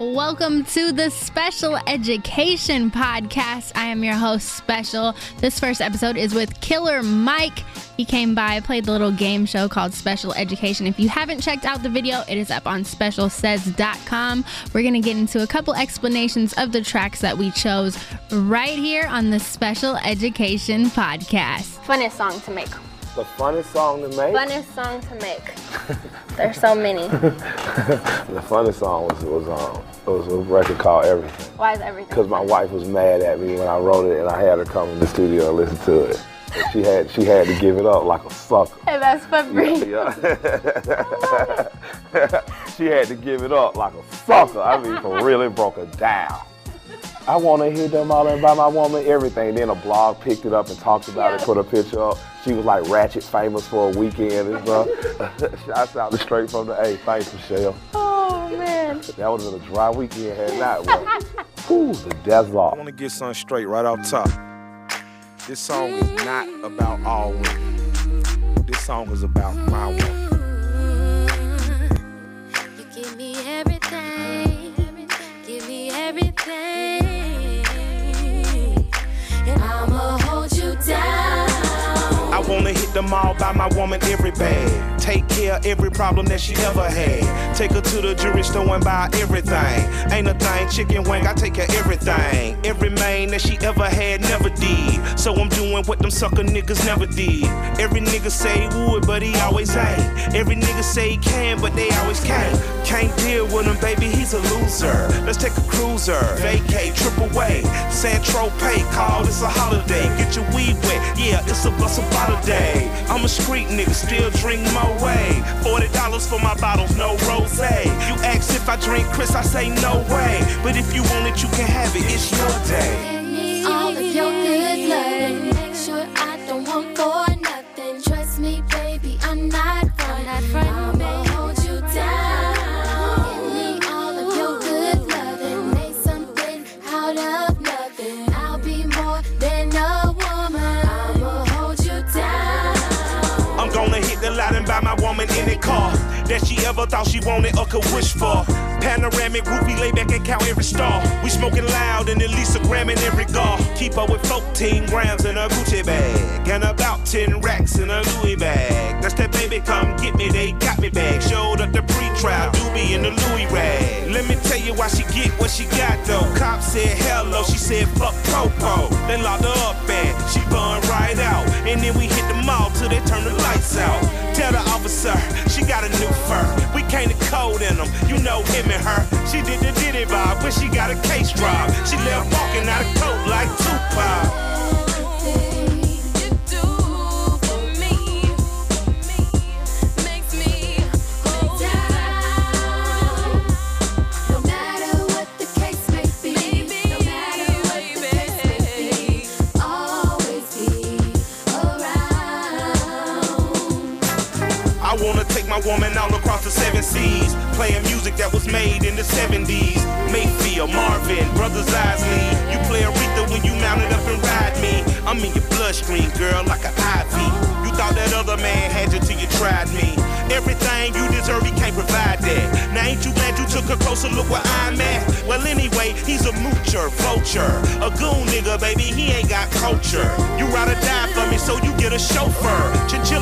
Welcome to the Special Education Podcast. I am your host, Special. This first episode is with Killer Mike. He came by, played the little game show called Special Education. If you haven't checked out the video, it is up on specialsays.com. We're going to get into a couple explanations of the tracks that we chose right here on the Special Education Podcast. Funnest song to make. The funnest song to make? Funnest song to make. There's so many. the funnest song was was um was a record called Everything. Why is everything? Because my wife was mad at me when I wrote it, and I had her come in the studio and listen to it. And she had she had to give it up like a sucker. Hey, that's for free. Yeah. yeah. she had to give it up like a sucker. I mean, for really broke her down. I want to hear them all about my woman, everything. Then a blog picked it up and talked about it, put a picture up. She was like ratchet famous for a weekend and stuff. Shouts out straight from the A. Thanks, Michelle. Oh, Oh, man. That was a dry weekend, had not one. Ooh, the desert. I want to get something straight right off top. This song is not about all women. This song is about my woman. You give me everything, give me everything, and I'ma hold you down. I wanna hit them all by my woman every bag. Take care of every problem that she ever had. Take her to the jewelry store and buy everything. Ain't a thing, chicken wing, I take care of everything. Every main that she ever had never did. So I'm doing what them sucker niggas never did. Every nigga say he would, but he always ain't. Every nigga say he can, but they always can't. Can't deal with him, baby, he's a loser. Let's take a cruiser, vacate, trip away. San Tropez, call this a holiday. Get your weed wet, yeah, it's a bus about a day. I'm a street nigga, still drink my way. Forty dollars for my bottles, no rose. You ask if I drink Chris, I say no way. But if you want it, you can have it. It's your day. All of your good love. That she ever thought she wanted or could wish for. Panoramic roof, lay back and count every star. We smoking loud and at least a gram in every gar. Keep up with 14 grams in a Gucci bag. And about 10 racks in a Louis bag. That's that baby, come get me, they got me bag. Showed up the pre-trial, do me in the Louis rag. Let me tell you why she get what she got though. Cop said hello, she said fuck Popo. They locked her up and she burned right out. And then we hit the mall till they turn the lights out. Tell the officer she got a new fur. We came to code in them, you know him and her. She did the diddy vibe when she got a case drop. She left walking out of coat like Tupac. Woman all across the seven seas, playing music that was made in the 70s. Mayfield, Marvin, Brothers Isley. You play Aretha when you mounted up and ride me. I'm in your bloodstream, girl, like an ivy. You thought that other man had you till you tried me. Everything you deserve, he can't provide that. Now ain't you glad you took a closer look where I'm at? Well, anyway, he's a moocher, vulture, a goon nigga, baby. He ain't got culture. You ride or die for me, so you get a chauffeur. Chinchilla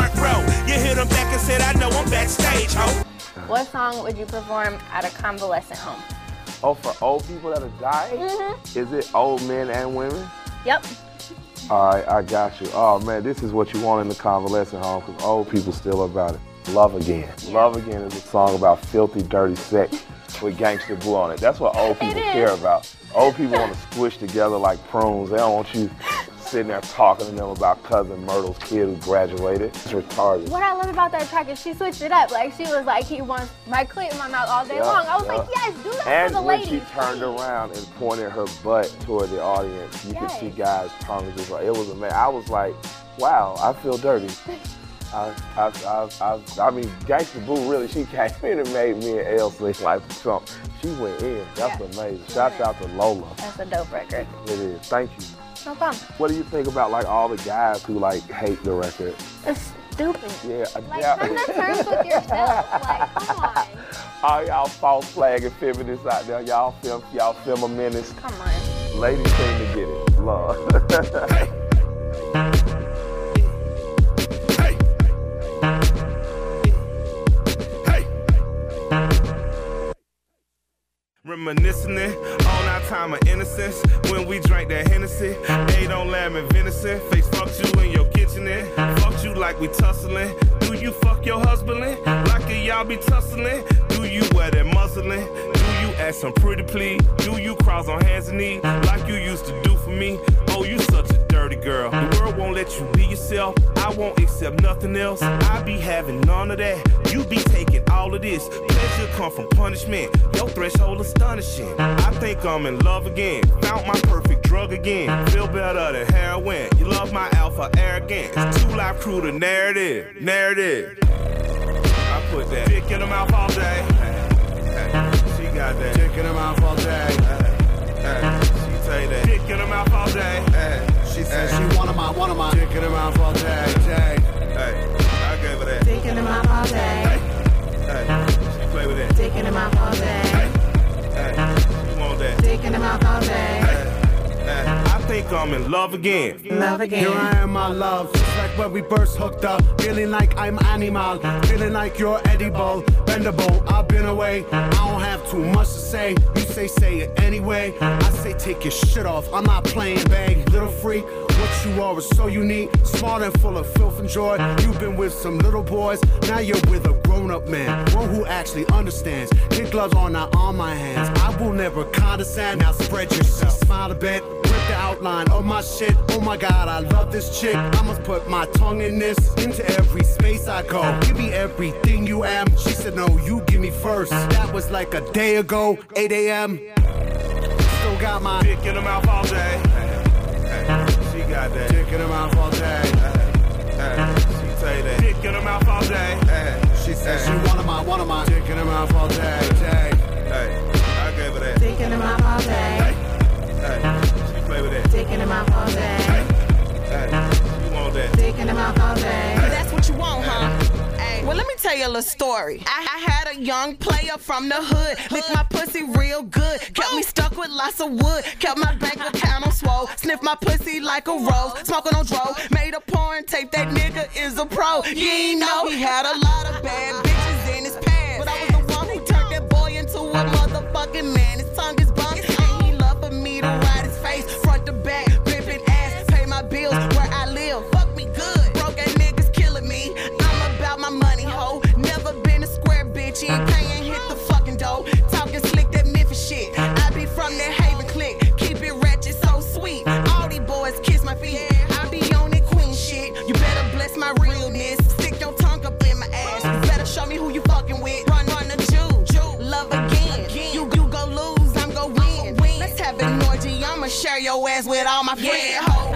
front row. You hit him back and said, I know I'm backstage, ho. What song would you perform at a convalescent home? Oh, for old people that have died? Mm-hmm. Is it old men and women? Yep. All right, I got you. Oh man, this is what you want in the convalescent home because old people still about it. Love Again. Love Again is a song about filthy, dirty sex with Gangsta Boo on it. That's what old people care about. Old people want to squish together like prunes. They don't want you sitting there talking to them about cousin Myrtle's kid who graduated. It's retarded. What I love about that track is she switched it up. Like she was like, he wants my clit in my mouth all day Yeah, long. I was yeah. like, yes, do that And for the when she turned around and pointed her butt toward the audience, you could see guys' tongues just like it was amazing. I was like, wow, I feel dirty. I, I, I, I, I mean, Gangsta Boo really, she came in and made me and sing like Trump. She went in. That's Yeah. amazing. Shout out to Lola. That's a dope record. It is. Thank you. No problem. What do you think about like all the guys who like hate the record? It's stupid. Yeah, Like, yeah. come to terms with yourself. Like, come on. all y'all false flagging feminists out there, y'all fem, y'all feminists. Come on. Ladies seem to get it. Love. Reminiscing on our time of innocence when we drank that Hennessy. Ate on lamb and venison. Face fucked you in your kitchen. Fucked you like we tussling. Do you fuck your husband? Like a y'all be tussling? Do you wear that muslin? Do you ask some pretty please? Do you cross on hands and knees like you used to do for me? Oh, you such a dirty girl. The world won't let you be yourself. I won't accept nothing else. I be having none of that. You be taking all of this. Pleasure come from punishment. Your threshold astonishing. I think I'm in love again. Found my perfect drug again. Feel better than heroin. You love my alpha arrogance. Two Live Crew the narrative. Narrative. I put that dick in her mouth all day. She got that dick in her mouth all day. She say that dick in her mouth all day. She says she one of my, one of my dick in her mouth all day, day. Hey, I gave her that. Dick in the mouth all day. Hey, she play with that. Dick in the mouth all day. Hey, she want that. Dick in the mouth all day. I think I'm in love again. Love Here. I am, my love, just like when we first hooked up. Feeling like I'm animal, feeling like you're edible, bendable. I've been away, I don't have too much to say. You say say it anyway. I say take your shit off. I'm not playing bag, little freak. What you are is so unique, smart and full of filth and joy. You've been with some little boys, now you're with a grown-up man, one who actually understands. Kid gloves are not on my hands. I will never condescend. Now spread yourself, smile a bit. Outline of my shit. Oh my god, I love this chick. I must put my tongue in this. Into every space I go. Give me everything you am. She said, No, you give me first. That was like a day ago, 8 a.m. Still got my Dick in her mouth all day. She got that. dick in her mouth all day. She say that. Dick in her mouth all day. She said she one of my, one of my dick in her mouth all day. Hey, I gave her that. Dick in the mouth all day. Hey, she play with that. Dick in the all day. Hey, she want that. Dick in the all day. That's what you want, huh? Ay, Well, let me tell you a little story. I, I had a young player from the hood, licked my pussy real good, kept me stuck with lots of wood, kept my bank account on swole, sniffed my pussy like a rose, smoking on dro, made a porn tape. That nigga is a pro. You ain't know he had a lot of bad bitches in his past, but I was the one who turned that boy into a motherfucking man. Ass with all my friends. Ho,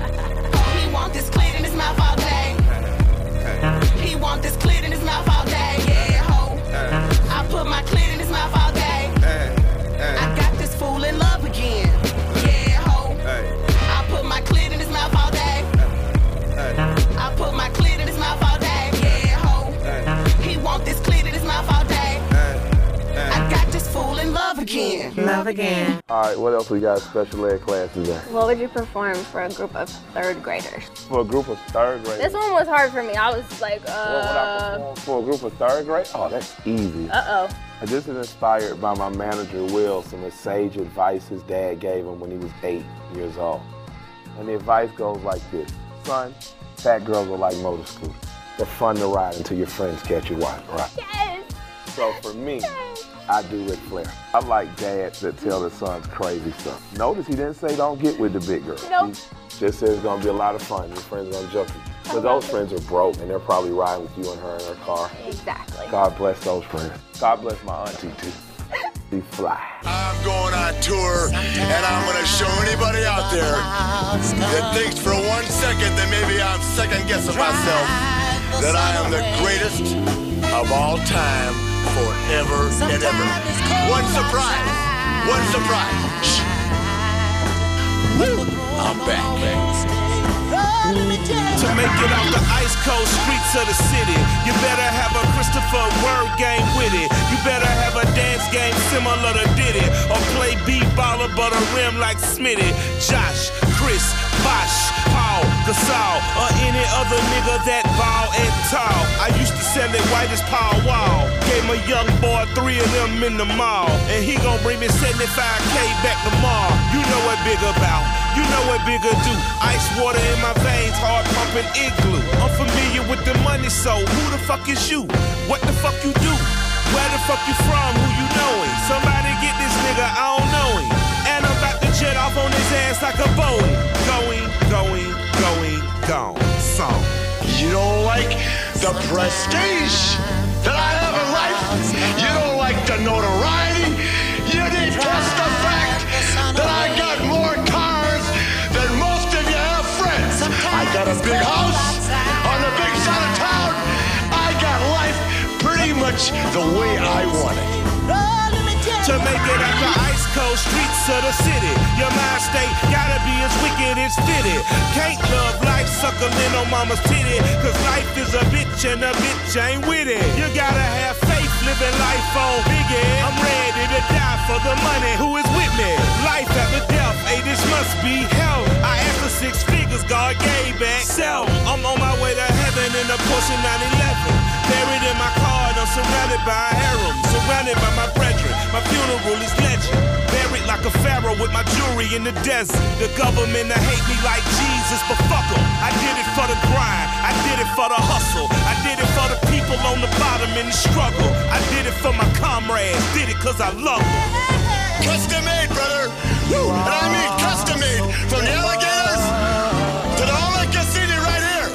again. Love again. All right, what else we got special ed class today? What would you perform for a group of third graders? For a group of third graders. This one was hard for me. I was like, What would I uh, perform for a group of third grade? Oh, that's easy. uh oh. This is inspired by my manager, Will, some of the sage advice his dad gave him when he was eight years old. And the advice goes like this Son, fat girls are like motor scooters. They're fun to ride until your friends catch you while you ride. Yes. So for me, I do Ric Flair. I like dads that tell their sons crazy stuff. Notice he didn't say don't get with the big girl. Nope. He just said it's gonna be a lot of fun. Your friends are gonna jump you. But those friends are broke and they're probably riding with you and her in her car. Exactly. God bless those friends. God bless my auntie too. She fly. I'm going on tour, and I'm going to show anybody out there that thinks for one second that maybe I'm second guessing myself that I am the greatest of all time forever and ever. One surprise. One surprise. Woo. I'm back. To make it off the ice cold streets of the city, you better have a Christopher word game with it. You better have a dance game similar to Diddy, or play b-baller but a rim like Smitty. Josh, Chris, Bosh, Pau, Gasol, or any other nigga that ball and tall. I used to sell it white as Paul Wall. Gave my young boy three of them in the mall, and he gon' bring me 75k back tomorrow. You know what big about. You know what bigger do. Ice water in my veins, hard pumping igloo. I'm familiar with the money, so who the fuck is you? What the fuck you do? Where the fuck you from? Who you knowing? Somebody get this nigga, I don't know him. And I'm about to jet off on his ass like a Boeing. Gone. Song. You don't like the prestige that I have in life. You don't like the notoriety. You detest the fact that I got more cars than most of you have friends. I got a big house on the big side of town. I got life pretty much the way I want it. To make it out the ice cold streets of the city. Your mind state gotta be as wicked as fitted. Can't love life suckling on mama's titty. Cause life is a bitch and a bitch ain't with it. You gotta have faith living life on biggie. I'm ready to die for the money. Who is with me? Life after death, hey, this must be hell. I asked for six figures, God gave back. Sell, I'm on my way to heaven in a Porsche 911. Buried in my car and I'm surrounded by a harem. Surrounded by my. My funeral is legend. Buried like a pharaoh with my jewelry in the desert. The government they hate me like Jesus, but fuck 'em. I did it for the grind. I did it for the hustle. I did it for the people on the bottom in the struggle. I did it for my comrades. Did it cause I love them. Custom made, brother. Woo. And I mean custom made. From the alligators to the Oleg Cassini right here.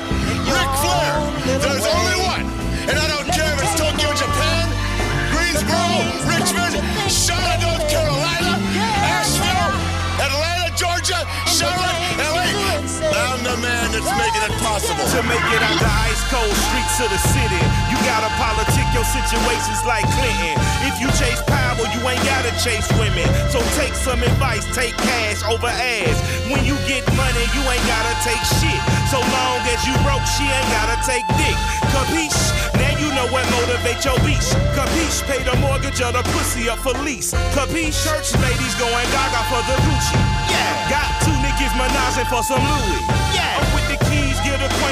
Ric Flair. There's only one. And I don't care if it's Tokyo, Japan, Greensboro, Richmond, To make it out the ice cold streets of the city, you gotta politic your situations like Clinton. If you chase power, you ain't gotta chase women. So take some advice, take cash over ass. When you get money, you ain't gotta take shit. So long as you broke, she ain't gotta take dick. Capiche? Now you know what motivates your beach. Capiche? Pay the mortgage or the pussy up for lease. Capiche? Church ladies going gaga for the Gucci. Yeah. Got two niggas menaging for some Louis.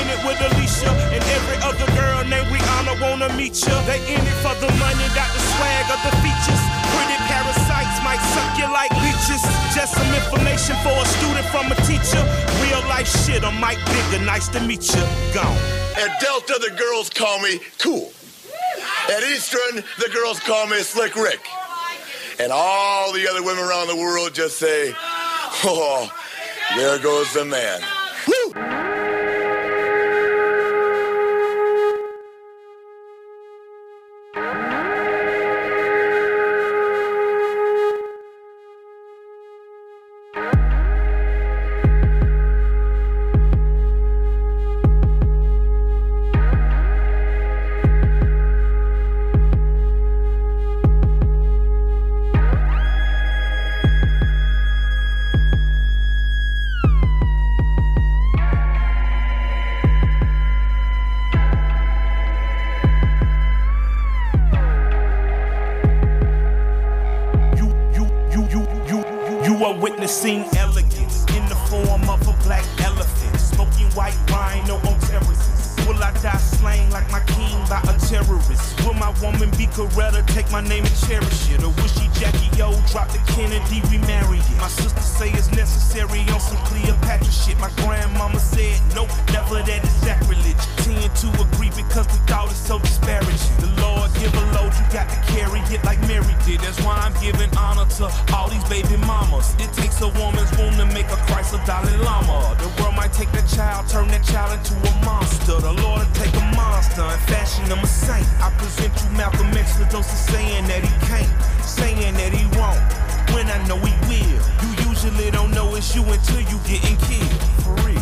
Get acquainted with Alicia. And every other girl named Rihanna wanna meet ya. They in it for the money, got the swag of the features. Pretty parasites might suck you like leeches. Just some information for a student from a teacher. Real life shit, I'm Mike Bigga, nice to meet ya. Gone. At Delta, the girls call me cool. At Eastern, the girls call me Slick Rick. And all the other women around the world just say, oh, there goes the man. Are witnessing elegance in the form of a black elephant. Smoking white wine, no on terraces. Will I die slain like my king by a terrorist? Will my woman be Coretta, take my name and cherish it? Or will she Jackie O, drop the Kennedy, remarry it? My sister say it's necessary on some Cleopatra shit. My grandmama said, nope, never that is sacrilege. Tend to agree because the thought is so disparaging. The Lord give a load, you got to carry it like Mary did. That's why I'm giving honor to all these baby mamas. It takes a woman's womb to make a Christ a Dalai Lama. The world might take that child, turn that child into a monster. The Lord will take a monster and fashion him a saint. I present you Malcolm X with those saying that he can't, saying that he won't. When I know he will, you usually don't know it's you until you getting killed. For real.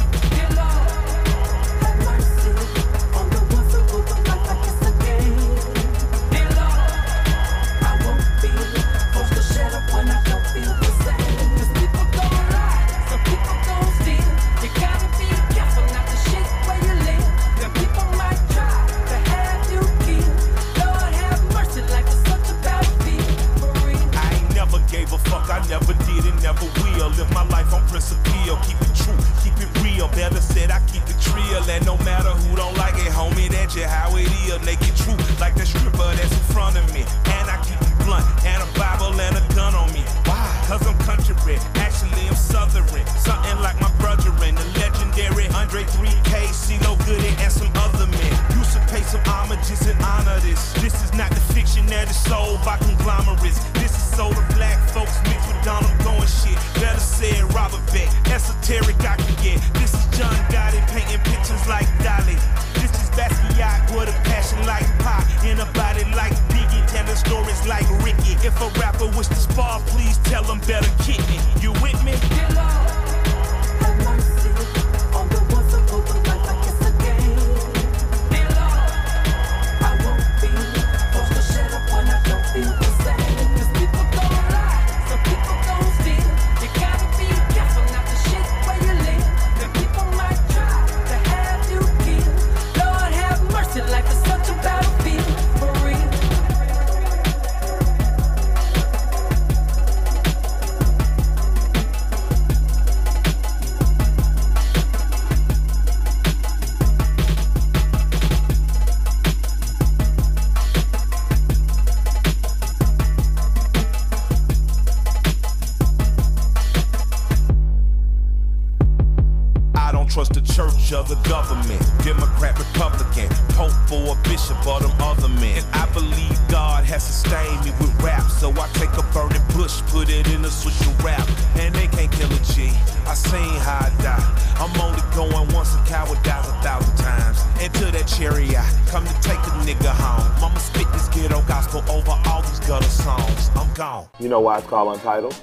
The church the government. Democrat, Republican, Pope for a bishop or them other men. And I believe God has sustained me with rap. So I take a burning bush, put it in a Swisher wrap. And they can't kill a G. I seen how I die. I'm only going once, a coward dies a thousand times. Into that cherry I come to take a nigga home. Mama spit this ghetto gospel over all these gutter songs. I'm gone. You know why it's called Untitled?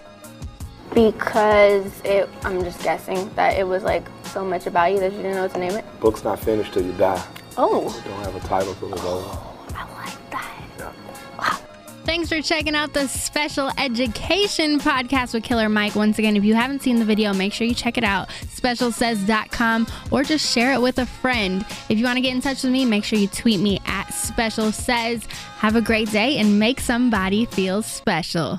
Because it, I'm just guessing that it was like so much about you that you didn't know what to name it. Book's not finished till you die. Oh, Don't have a title till it's over. I like that. Ah. Thanks for checking out the special education podcast with Killer Mike. Once again, if you haven't seen the video, make sure you check it out. Specialsays.com or just share it with a friend. If you want to get in touch with me, make sure you tweet me at Special Says. Have a great day and make somebody feel special.